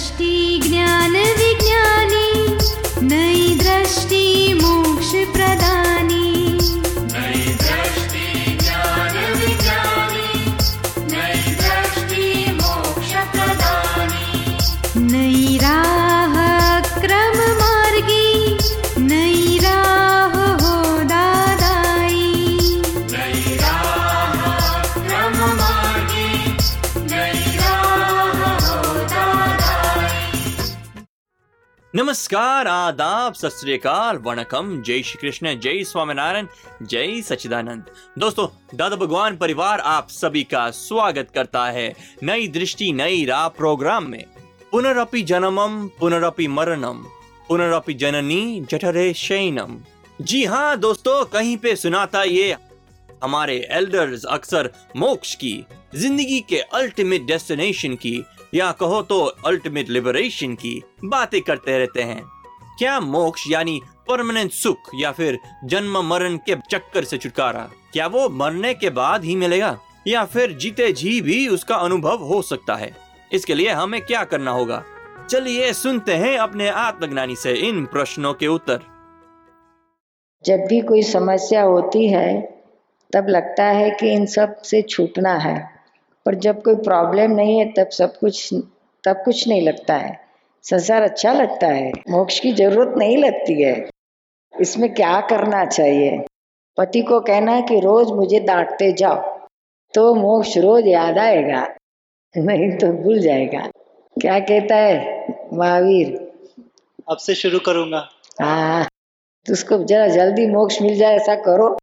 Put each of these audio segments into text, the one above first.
दृष्टि नमस्कार, आदाब, सत वणकम। जय श्री कृष्ण, जय स्वामीनारायण, जय सच्चिदानंद। दोस्तों, दादा भगवान परिवार आप सभी का स्वागत करता है नई दृष्टि, नई राह प्रोग्राम में। पुनरअपि जन्मम, पुनरअपि मरणम पुनरपि जननी जठरे शयनम। जी हाँ दोस्तों, कहीं पे सुनाता ये हमारे एल्डर्स अक्सर मोक्ष की, ज़िंदगी के अल्टीमेट डेस्टिनेशन की या कहो तो अल्टीमेट लिबरेशन की बातें करते रहते हैं। क्या मोक्ष यानी परमानेंट सुख या फिर जन्म मरण के चक्कर से छुटकारा, क्या वो मरने के बाद ही मिलेगा? या फिर जीते जी भी उसका अनुभव हो सकता है? इसके लिए हमें क्या करना होगा? चलिए सुनते हैं अपने आत्मज्ञानी से इन प्रश्नों के उत्तर। जब भी कोई समस्या होती है, तब लगता है कि इन सबसे छूटना है। पर जब कोई प्रॉब्लम नहीं है तब सब कुछ तब कुछ नहीं लगता है। संसार अच्छा लगता है मोक्ष की ज़रूरत नहीं लगती है। इसमें क्या करना चाहिए? पति को कहना कि रोज मुझे डांटते जाओ तो मोक्ष रोज याद आएगा नहीं तो भूल जाएगा। क्या कहता है महावीर? अब से शुरू करूँगा। हाँ तो उसको जरा जल्दी मोक्ष मिल जाए ऐसा करो।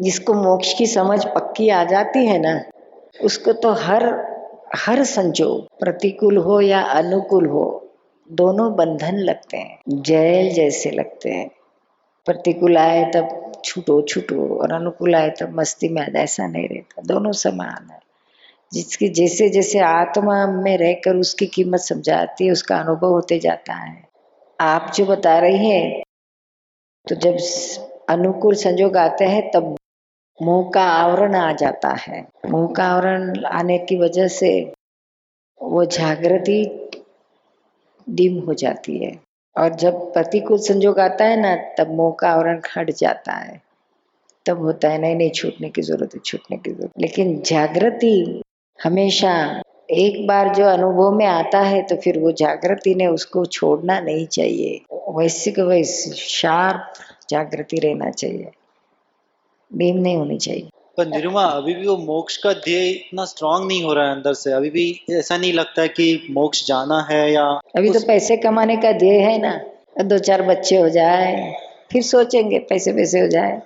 जिसको मोक्ष की समझ पक्की आ जाती है ना उसको तो हर हर संजोग, प्रतिकूल हो या अनुकूल हो, दोनों बंधन लगते हैं, जेल जैसे लगते हैं। प्रतिकूल आए तब छूटो छूटो, और अनुकूल आए तब मस्ती में आ ऐसा नहीं रहता, दोनों समान है। जिसकी, जैसे जैसे आत्मा में रहकर उसकी कीमत समझाती है, उसका अनुभव होते जाता है। आप जो बता रही हैं तो जब अनुकूल संजोग आते हैं, तब मुँह का आवरण आ जाता है। मुँह का आवरण आने की वजह से वो जागृति डिम हो जाती है। और जब प्रतिकूल संजोग आता है ना, तब मुँह का आवरण हट जाता है। तब होता है, नहीं नहीं, छूटने की ज़रूरत है, छूटने की ज़रूरत। लेकिन जागृति हमेशा एक बार जो अनुभव में आता है तो फिर वो जागृति ने उसको छोड़ना नहीं चाहिए। वैसे का वैसे शार्प जागृति रहना चाहिए। डीम नहीं होनी चाहिए। पर निरुमा अभी भी वो मोक्ष का ध्येय इतना स्ट्रांग नहीं हो रहा है अंदर से। अभी भी ऐसा नहीं लगता है कि मोक्ष जाना है या अभी तो पैसे कमाने का ध्येय है ना। दो चार बच्चे हो जाए फिर सोचेंगे पैसे पैसे हो जाए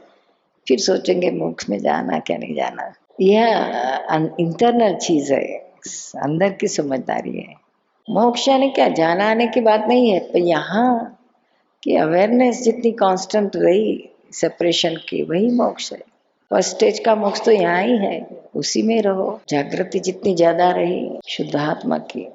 फिर सोचेंगे मोक्ष में जाना क्या नहीं जाना। यह इंटरनल चीज़ है अंदर की समझदारी है। मोक्ष यानी क्या? जाना आने की बात नहीं है पर यहाँ की अवेयरनेस जितनी कांस्टेंट रही सेपरेशन की, वही मोक्ष है। फ़र्स्ट स्टेज का मोक्ष तो यहाँ ही है, उसी में रहो। जागृति जितनी ज़्यादा रही शुद्धात्मा की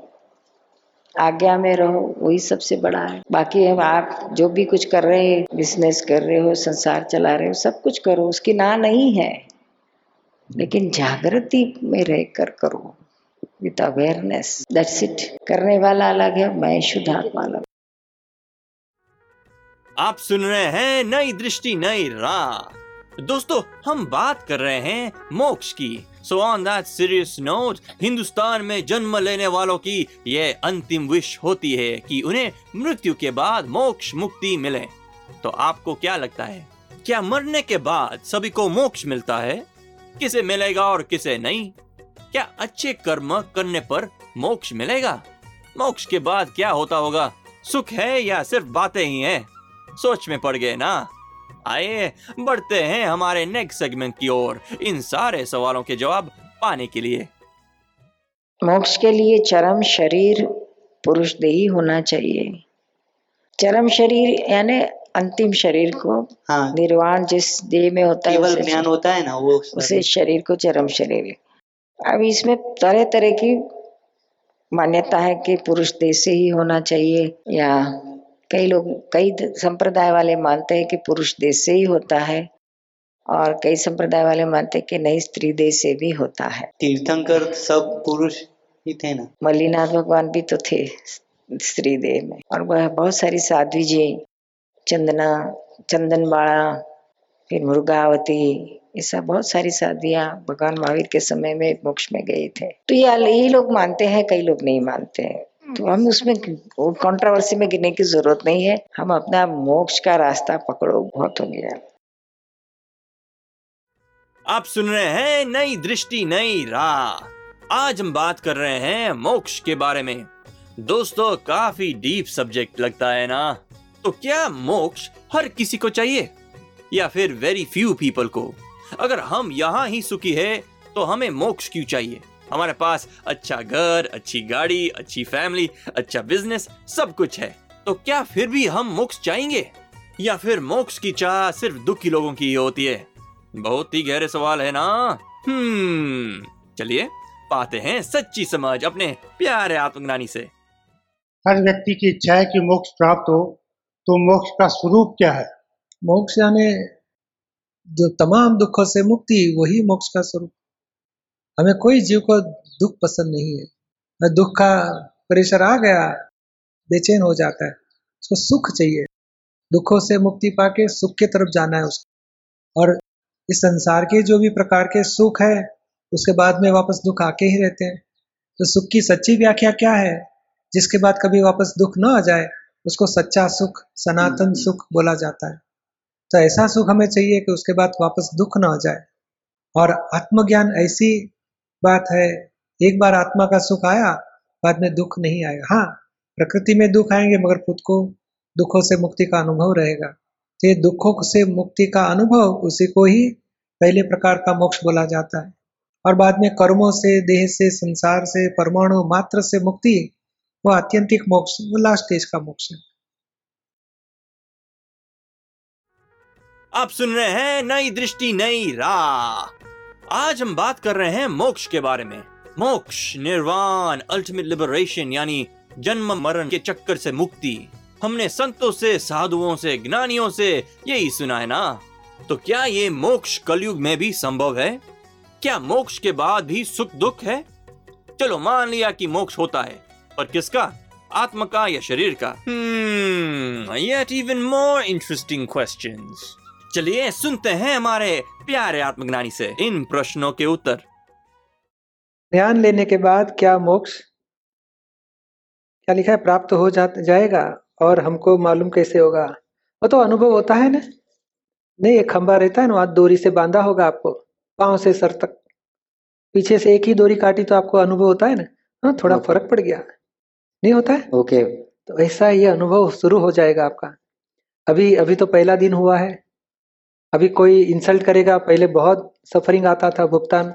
आज्ञा में रहो, वही सबसे बड़ा है। बाकी हम आप जो भी कुछ कर रहे हैं बिज़नेस कर रहे हो, संसार चला रहे हो, सब कुछ करो, उसकी ना नहीं है। लेकिन जागृति में रह कर करो विथ अवेयरनेस दैट्स इट करने वाला अलग है, मैं शुद्ध आत्मा अलग आप सुन रहे हैं नई दृष्टि, नई राह। दोस्तों, हम बात कर रहे हैं मोक्ष की। So on that serious note Hindustan में जन्म लेने वालों की यह अंतिम विश होती है कि उन्हें मृत्यु के बाद मोक्ष मुक्ति मिले। तो आपको क्या लगता है, क्या मरने के बाद सभी को मोक्ष मिलता है? किसे मिलेगा और किसे नहीं? क्या अच्छे कर्म करने पर मोक्ष मिलेगा? मोक्ष के बाद क्या होता होगा? सुख है या सिर्फ़ बातें ही हैं? सोच में पड़ गए ना। आइए बढ़ते हैं हमारे नेक्स्ट सेगमेंट की ओर इन सारे सवालों के जवाब पाने के लिए। मोक्ष के लिए चरम शरीर पुरुष देही होना चाहिए। चरम शरीर यानी अंतिम शरीर को हाँ। निर्वाण जिस देह में होता है केवल उसे- ज्ञान होता है ना वो उसे शरीर को चरम शरीर। अब इसमें तरह तरह की मान्यता है कि पुरुष देह से ही होना चाहिए या कई लोग कई संप्रदाय वाले मानते हैं कि पुरुष देश से ही होता है और कई संप्रदाय वाले मानते हैं कि नहीं स्त्री देह से भी होता है। तीर्थंकर सब पुरुष ही थे ना? मल्लीनाथ भगवान भी तो थे स्त्री देह में। और वह बहुत सारी साध्वी जी चंदना चंदन बाड़ा फिर मुर्गावती ऐसा बहुत सारी साधियाँ भगवान महावीर के समय में मोक्ष में गए थे। तो ये यही लोग मानते हैं कई लोग नहीं मानते हैं। तो हम उसमें कंट्रोवर्सी में गिरने की ज़रूरत नहीं है। हम अपना मोक्ष का रास्ता पकड़ो, बहुत हो गया। आप सुन रहे हैं नई दृष्टि, नई राह। आज हम बात कर रहे हैं मोक्ष के बारे में। दोस्तों, काफ़ी डीप सब्जेक्ट लगता है ना? तो क्या मोक्ष हर किसी को चाहिए? या फिर वेरी फ्यू पीपल को? अगर हम यहाँ ही सुखी है तो हमें मोक्ष क्यों चाहिए? हमारे पास अच्छा घर अच्छी गाड़ी अच्छी फैमिली अच्छा बिज़नेस सब कुछ है। तो क्या फिर भी हम मोक्ष चाहेंगे? या फिर मोक्ष की चाह सिर्फ़ दुखी लोगों की ही होती है? बहुत ही गहरे सवाल है ना। हम्म चलिए पाते हैं सच्ची समझ अपने प्यारे आत्मज्ञानी से। हर व्यक्ति की इच्छा है कि मोक्ष प्राप्त हो तो मोक्ष का स्वरूप क्या है? मोक्ष यानी जो तमाम दुखों से मुक्ति वही मोक्ष का स्वरूप। हमें कोई जीव को दुख पसंद नहीं है। दुख का प्रेशर आ गया बेचैन हो जाता है। उसको सुख चाहिए। दुखों से मुक्ति पाके सुख की तरफ़ जाना है उसको। और इस संसार के जो भी प्रकार के सुख है उसके बाद में वापस दुख आके ही रहते हैं। तो सुख की सच्ची व्याख्या क्या है? जिसके बाद कभी वापस दुख ना आ जाए उसको सच्चा सुख सनातन सुख बोला जाता है। तो ऐसा सुख हमें चाहिए कि उसके बाद वापस दुख ना आ जाए। और आत्मज्ञान ऐसी बात है, एक बार आत्मा का सुख आया, बाद में दुख नहीं आएगा हाँ प्रकृति में दुख आएँगे, मगर खुद को दुखों से मुक्ति का अनुभव रहेगा। तो ये दुखों से मुक्ति का अनुभव उसी को ही पहले प्रकार का मोक्ष बोला जाता है। और बाद में कर्मों से, देह से, संसार से परमाणु मात्र से मुक्ति, वो आत्यंतिक मोक्ष, वो लास्ट स्टेज का मोक्ष है। आप सुन रहे हैं नई दृष्टि, नई राह। आज हम बात कर रहे हैं मोक्ष के बारे में। मोक्ष, निर्वाण अल्टीमेट लिबरेशन यानी जन्म मरण के चक्कर से मुक्ति। हमने संतों से, साधुओं से, ज्ञानियों से यही सुना है ना? तो क्या ये मोक्ष कलयुग में भी संभव है? क्या मोक्ष के बाद भी सुख दुख है? चलो मान लिया कि मोक्ष होता है। पर किसका? आत्मा का या शरीर का? हम्म yet even more interesting questions. चलिए सुनते हैं हमारे प्यारे आत्मज्ञानी से इन प्रश्नों के उत्तर। ध्यान लेने के बाद क्या मोक्ष? क्या लिखा है? प्राप्त हो जा जाएगा और हमको मालूम कैसे होगा? वो तो अनुभव होता है ना? नहीं एक खंबा रहता है ना वहाँ डोरी से बांधा होगा आपको पाँव से सर तक। पीछे से एक ही डोरी काटी तो आपको अनुभव होता है ना? हाँ थोड़ा फ़र्क पड़ गया। नहीं होता है? ओके। तो ऐसा ये अनुभव शुरू हो जाएगा आपका। अभी अभी तो पहला दिन हुआ है। अभी कोई इंसल्ट करेगा पहले बहुत सफरिंग आता था भुगतान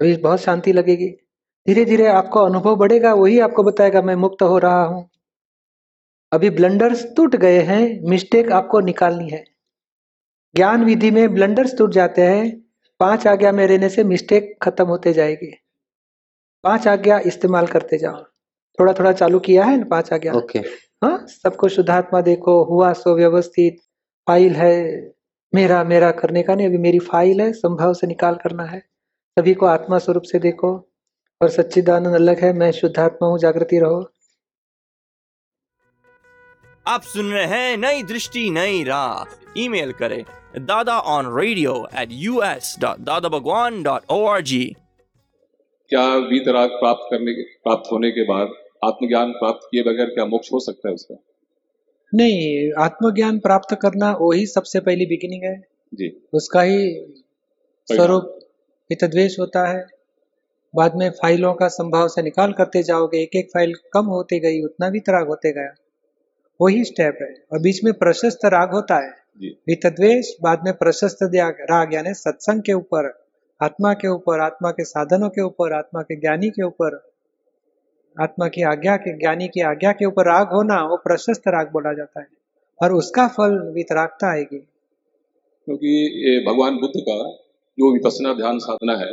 अभी बहुत शांति लगेगी। धीरे धीरे आपको अनुभव बढ़ेगा वही आपको बताएगा मैं मुक्त हो रहा हूँ। अभी ब्लंडर्स टूट गए हैं मिस्टेक आपको निकालनी है। ज्ञान विधि में ब्लंडर्स टूट जाते हैं पाँच आज्ञा में रहने से मिस्टेक खत्म होते जाएगी। पाँच आज्ञा इस्तेमाल करते जाओ। थोड़ा थोड़ा चालू किया है ना पाँच आज्ञा? ओके। हाँ सबको शुद्धात्मा देखो हुआ सो व्यवस्थित फ़ाइल है। मेरा मेरा करने का नहीं अभी मेरी फ़ाइल है संभव से निकाल करना है। सभी को आत्मा स्वरूप से देखो और सच्चिदानंद अलग है मैं शुद्धात्मा हूँ जागृति रहो। आप सुन रहे हैं नई दृष्टि नई राह। ईमेल करें Dada on radio at U S dot Dada Bhagwan dot O R G क्या वीतराग प्राप्त करने के प्राप्त होने के बाद आत्मज्ञान प्राप्त किए बगैर क्या मोक्ष हो सकता है उसका? नहीं आत्मज्ञान प्राप्त करना वही सबसे पहली बिगिनिंग है। जी। उसका ही स्वरूप हितद्वेष होता है। बाद में फाइलों का संभाव से निकाल करते जाओगे एक एक फ़ाइल कम होते गई उतना भी तराग होते गया। वही स्टेप है। और बीच में प्रशस्त राग होता है। जी। हितद्वेष बाद में प्रशस्त राग यानी सत्संग के ऊपर आत्मा के ऊपर आत्मा के साधनों के ऊपर आत्मा के ज्ञानी के ऊपर आत्मा की आज्ञा के ज्ञानी की आज्ञा के ऊपर राग होना वो प्रशस्त राग बोला जाता है। और उसका फल वितरागता आएगी क्योंकि ये भगवान बुद्ध का जो विपස්සना ध्यान साधना है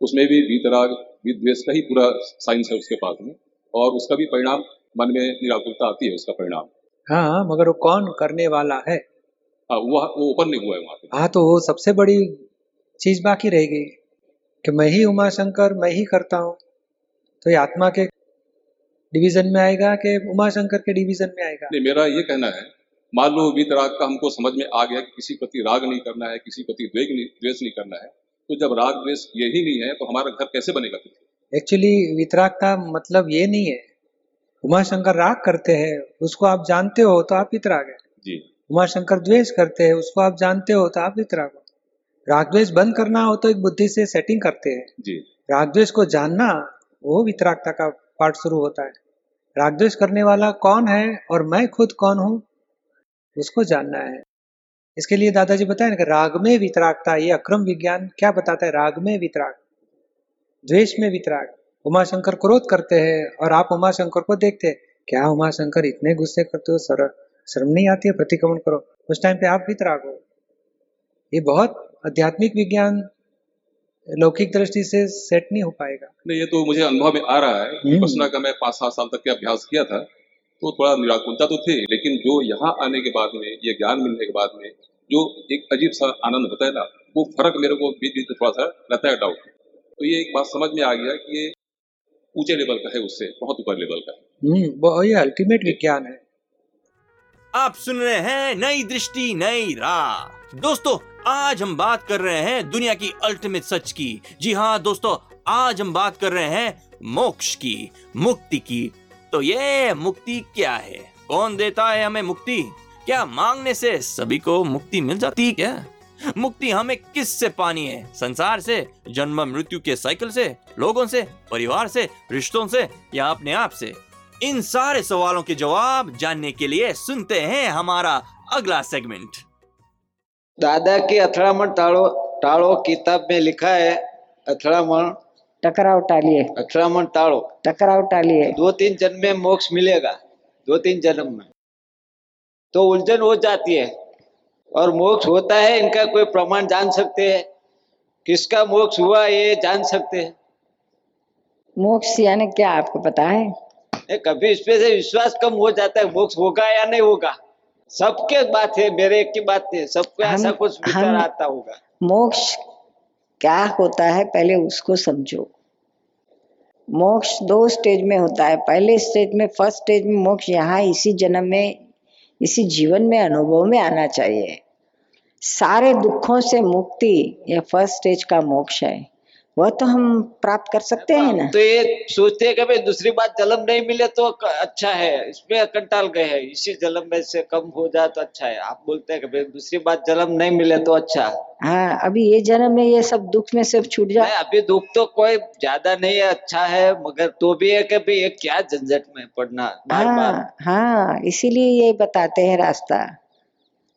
उसमें भी वीतराग विद्वेष का ही पूरा साइंस है उसके पास में। और उसका भी परिणाम मन में निराकुलता आती है उसका परिणाम। हाँ मगर वो कौन करने वाला है? हाँ वो वो ओपन नहीं हुआ है वहाँ पे। हाँ तो वो सबसे बड़ी चीज़ बाकी रहेगी कि मैं ही उमा शंकर मैं ही करता हूँ। तो ये आत्मा के डिवीज़न में आएगा कि उमा शंकर के डिवीज़न में आएगा? नहीं मेरा ये कहना है मान लो वीतराग का हमको समझ में आ गया कि किसी प्रति राग नहीं करना है किसी प्रति द्वेग नहीं द्वेष नहीं करना है तो जब राग द्वेष ये ही नहीं है तो हमारा घर कैसे बनेगा फिर? एक्चुअली वितराग का मतलब ये नहीं है। उमा शंकर राग करते हैं उसको आप जानते हो तो आप वितराग है। जी। उमा शंकर द्वेष करते हैं उसको आप जानते हो तो आप वितराग हो। राग द्वेष बंद करना हो तो एक बुद्धि से सेटिंग करते हैं। जी। राग द्वेष को जानना वो वितरागता का पार्ट शुरू होता है। राग द्वेष करने वाला कौन है और मैं खुद कौन हूँ, उसको जानना है। इसके लिए दादाजी बताए ना कि राग में वितरागता, ये अक्रम विज्ञान क्या बताता है? राग में वितराग, द्वेष में वितराग। उमा शंकर क्रोध करते हैं और आप उमाशंकर को देखते हैं। क्या उमाशंकर इतने गुस्से करते हो? सर शर्म नहीं आती है? प्रतिक्रमण करो। उस टाइम पे आप वितराग हो। ये बहुत आध्यात्मिक विज्ञान लौकिक दृष्टि से सेट नहीं हो पाएगा। नहीं ये तो मुझे अनुभव में आ रहा है हम्म। विपස්සना का मैं पाँच सात साल तक के अभ्यास किया था तो थोड़ा निराकुलता तो थे लेकिन जो यहाँ आने के बाद में ये ज्ञान मिलने के बाद में जो एक अजीब सा आनंद होता है ना वो फ़र्क मेरे को बीच बीच में थोड़ा सा रहता है डाउट तो ये एक बात समझ में आ गया कि ये ऊँचे लेवल का है उससे बहुत ऊपर लेवल का है। हम्म ये अल्टीमेट विज्ञान है। आप सुन रहे हैं नई दृष्टि नई राह। दोस्तों, आज हम बात कर रहे हैं दुनिया की अल्टीमेट सच की। जी हाँ दोस्तों, आज हम बात कर रहे हैं मोक्ष की, मुक्ति की। तो ये मुक्ति क्या है? कौन देता है हमें मुक्ति? क्या मांगने से सभी को मुक्ति मिल जाती है क्या? मुक्ति हमें किस से पानी है? संसार से, जन्म, मृत्यु के साइकिल से, लोगों से, परिवार से, रिश्तों से या अपने आप से? इन सारे सवालों के जवाब जानने के लिए सुनते हैं हमारा अगला सेगमेंट दादा की अथड़ामण टाड़ो टाड़ो किताब में लिखा है अथड़ामण टकराव टालिए। अथड़ामण टाड़ो टकराव टालिए। दो तीन जन्म में मोक्ष मिलेगा दो तीन जन्म में। तो उलझन हो जाती है और मोक्ष होता है इनका कोई प्रमाण जान सकते हैं। किसका मोक्ष हुआ ये जान सकते हैं। मोक्ष यानी क्या आपको पता है? कभी इस पे से विश्वास कम हो जाता है मोक्ष होगा या नहीं होगा। सबके बात है मेरे एक की बात नहीं है। सबको ऐसा कुछ विचार आता होगा। मोक्ष क्या होता है पहले उसको समझो। मोक्ष दो स्टेज में होता है। पहले स्टेज में फ़र्स्ट स्टेज में मोक्ष यहाँ इसी जन्म में इसी जीवन में अनुभव में आना चाहिए। सारे दुखों से मुक्ति यह फ़र्स्ट स्टेज का मोक्ष है। वह तो हम प्राप्त कर सकते हैं ना। तो ये सोचते हैं कि भाई दूसरी बात जलम नहीं मिले तो अच्छा है इसमें कंटाल गए हैं। इसी जलम में से कम हो जाए तो अच्छा है। आप बोलते हैं कि भाई दूसरी बार जन्म नहीं मिले तो अच्छा हाँ। अभी ये जन्म में ये सब दुख में सब छूट जाए अभी दुख तो कोई ज़्यादा नहीं है अच्छा है मगर तो भी है कि भाई ये क्या झंझट में पड़ना बार बार। हाँ हाँ इसीलिए ये बताते हैं रास्ता।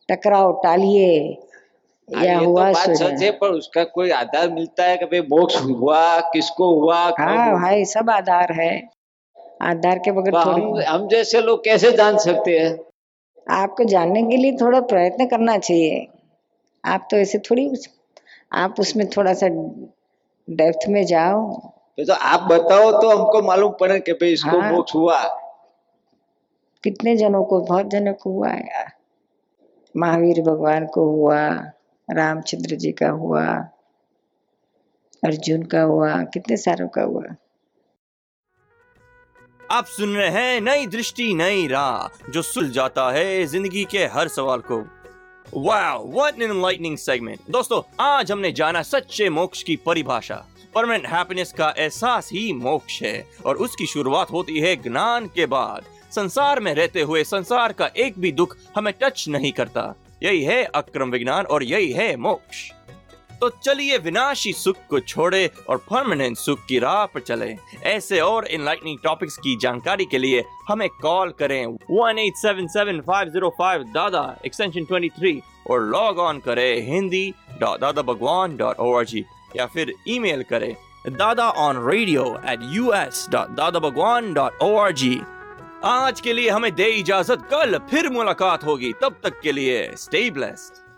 टकराव टालिए। हाँ, या ये हुआ तो बात सच है पर उसका कोई आधार मिलता है कि मोक्ष हुआ किसको हुआ हाँ भाई सब आधार है। आधार के बगैर तो हम हम जैसे लोग कैसे जान सकते हैं? आपको जानने के लिए थोड़ा प्रयत्न करना चाहिए। आप तो ऐसे थोड़ी आप उसमें थोड़ा सा डेप्थ में जाओ। तो, तो आप बताओ तो हमको मालूम पड़े कि भाई इसको हाँ। मोक्ष हुआ। कितने जनों को बहुत जनों को हुआ है महावीर भगवान को हुआ। रामचंद्र जी का हुआ, अर्जुन का हुआ, कितने सारों का हुआ। आप सुन रहे हैं नई दृष्टि, नई राह, जो सुल जाता है ज़िंदगी के हर सवाल को। Wow what an enlightening segment दोस्तों, आज हमने जाना सच्चे मोक्ष की परिभाषा। परमानेंट हैप्पीनेस का एहसास ही मोक्ष है, और उसकी शुरुआत होती है ज्ञान के बाद। संसार में रहते हुए संसार का एक भी दुख हमें टच नहीं करता। यही है अक्रम विज्ञान और यही है मोक्ष। तो चलिए विनाशी सुख को छोड़े और परमानेंट सुख की राह पर चले। ऐसे और इनलाइटनिंग टॉपिक्स की जानकारी के लिए हमें कॉल करें। 1877505 दादा एक्सटेंशन 23 और लॉग ऑन करें हिंदी दादा Bhagwan dot O R G या फिर ईमेल करें Dada on radio at U S dot Dada Bhagwan dot ओ आज के लिए हमें दे इजाज़त, कल फिर मुलाकात होगी। तब तक के लिए स्टे ब्लेस्ड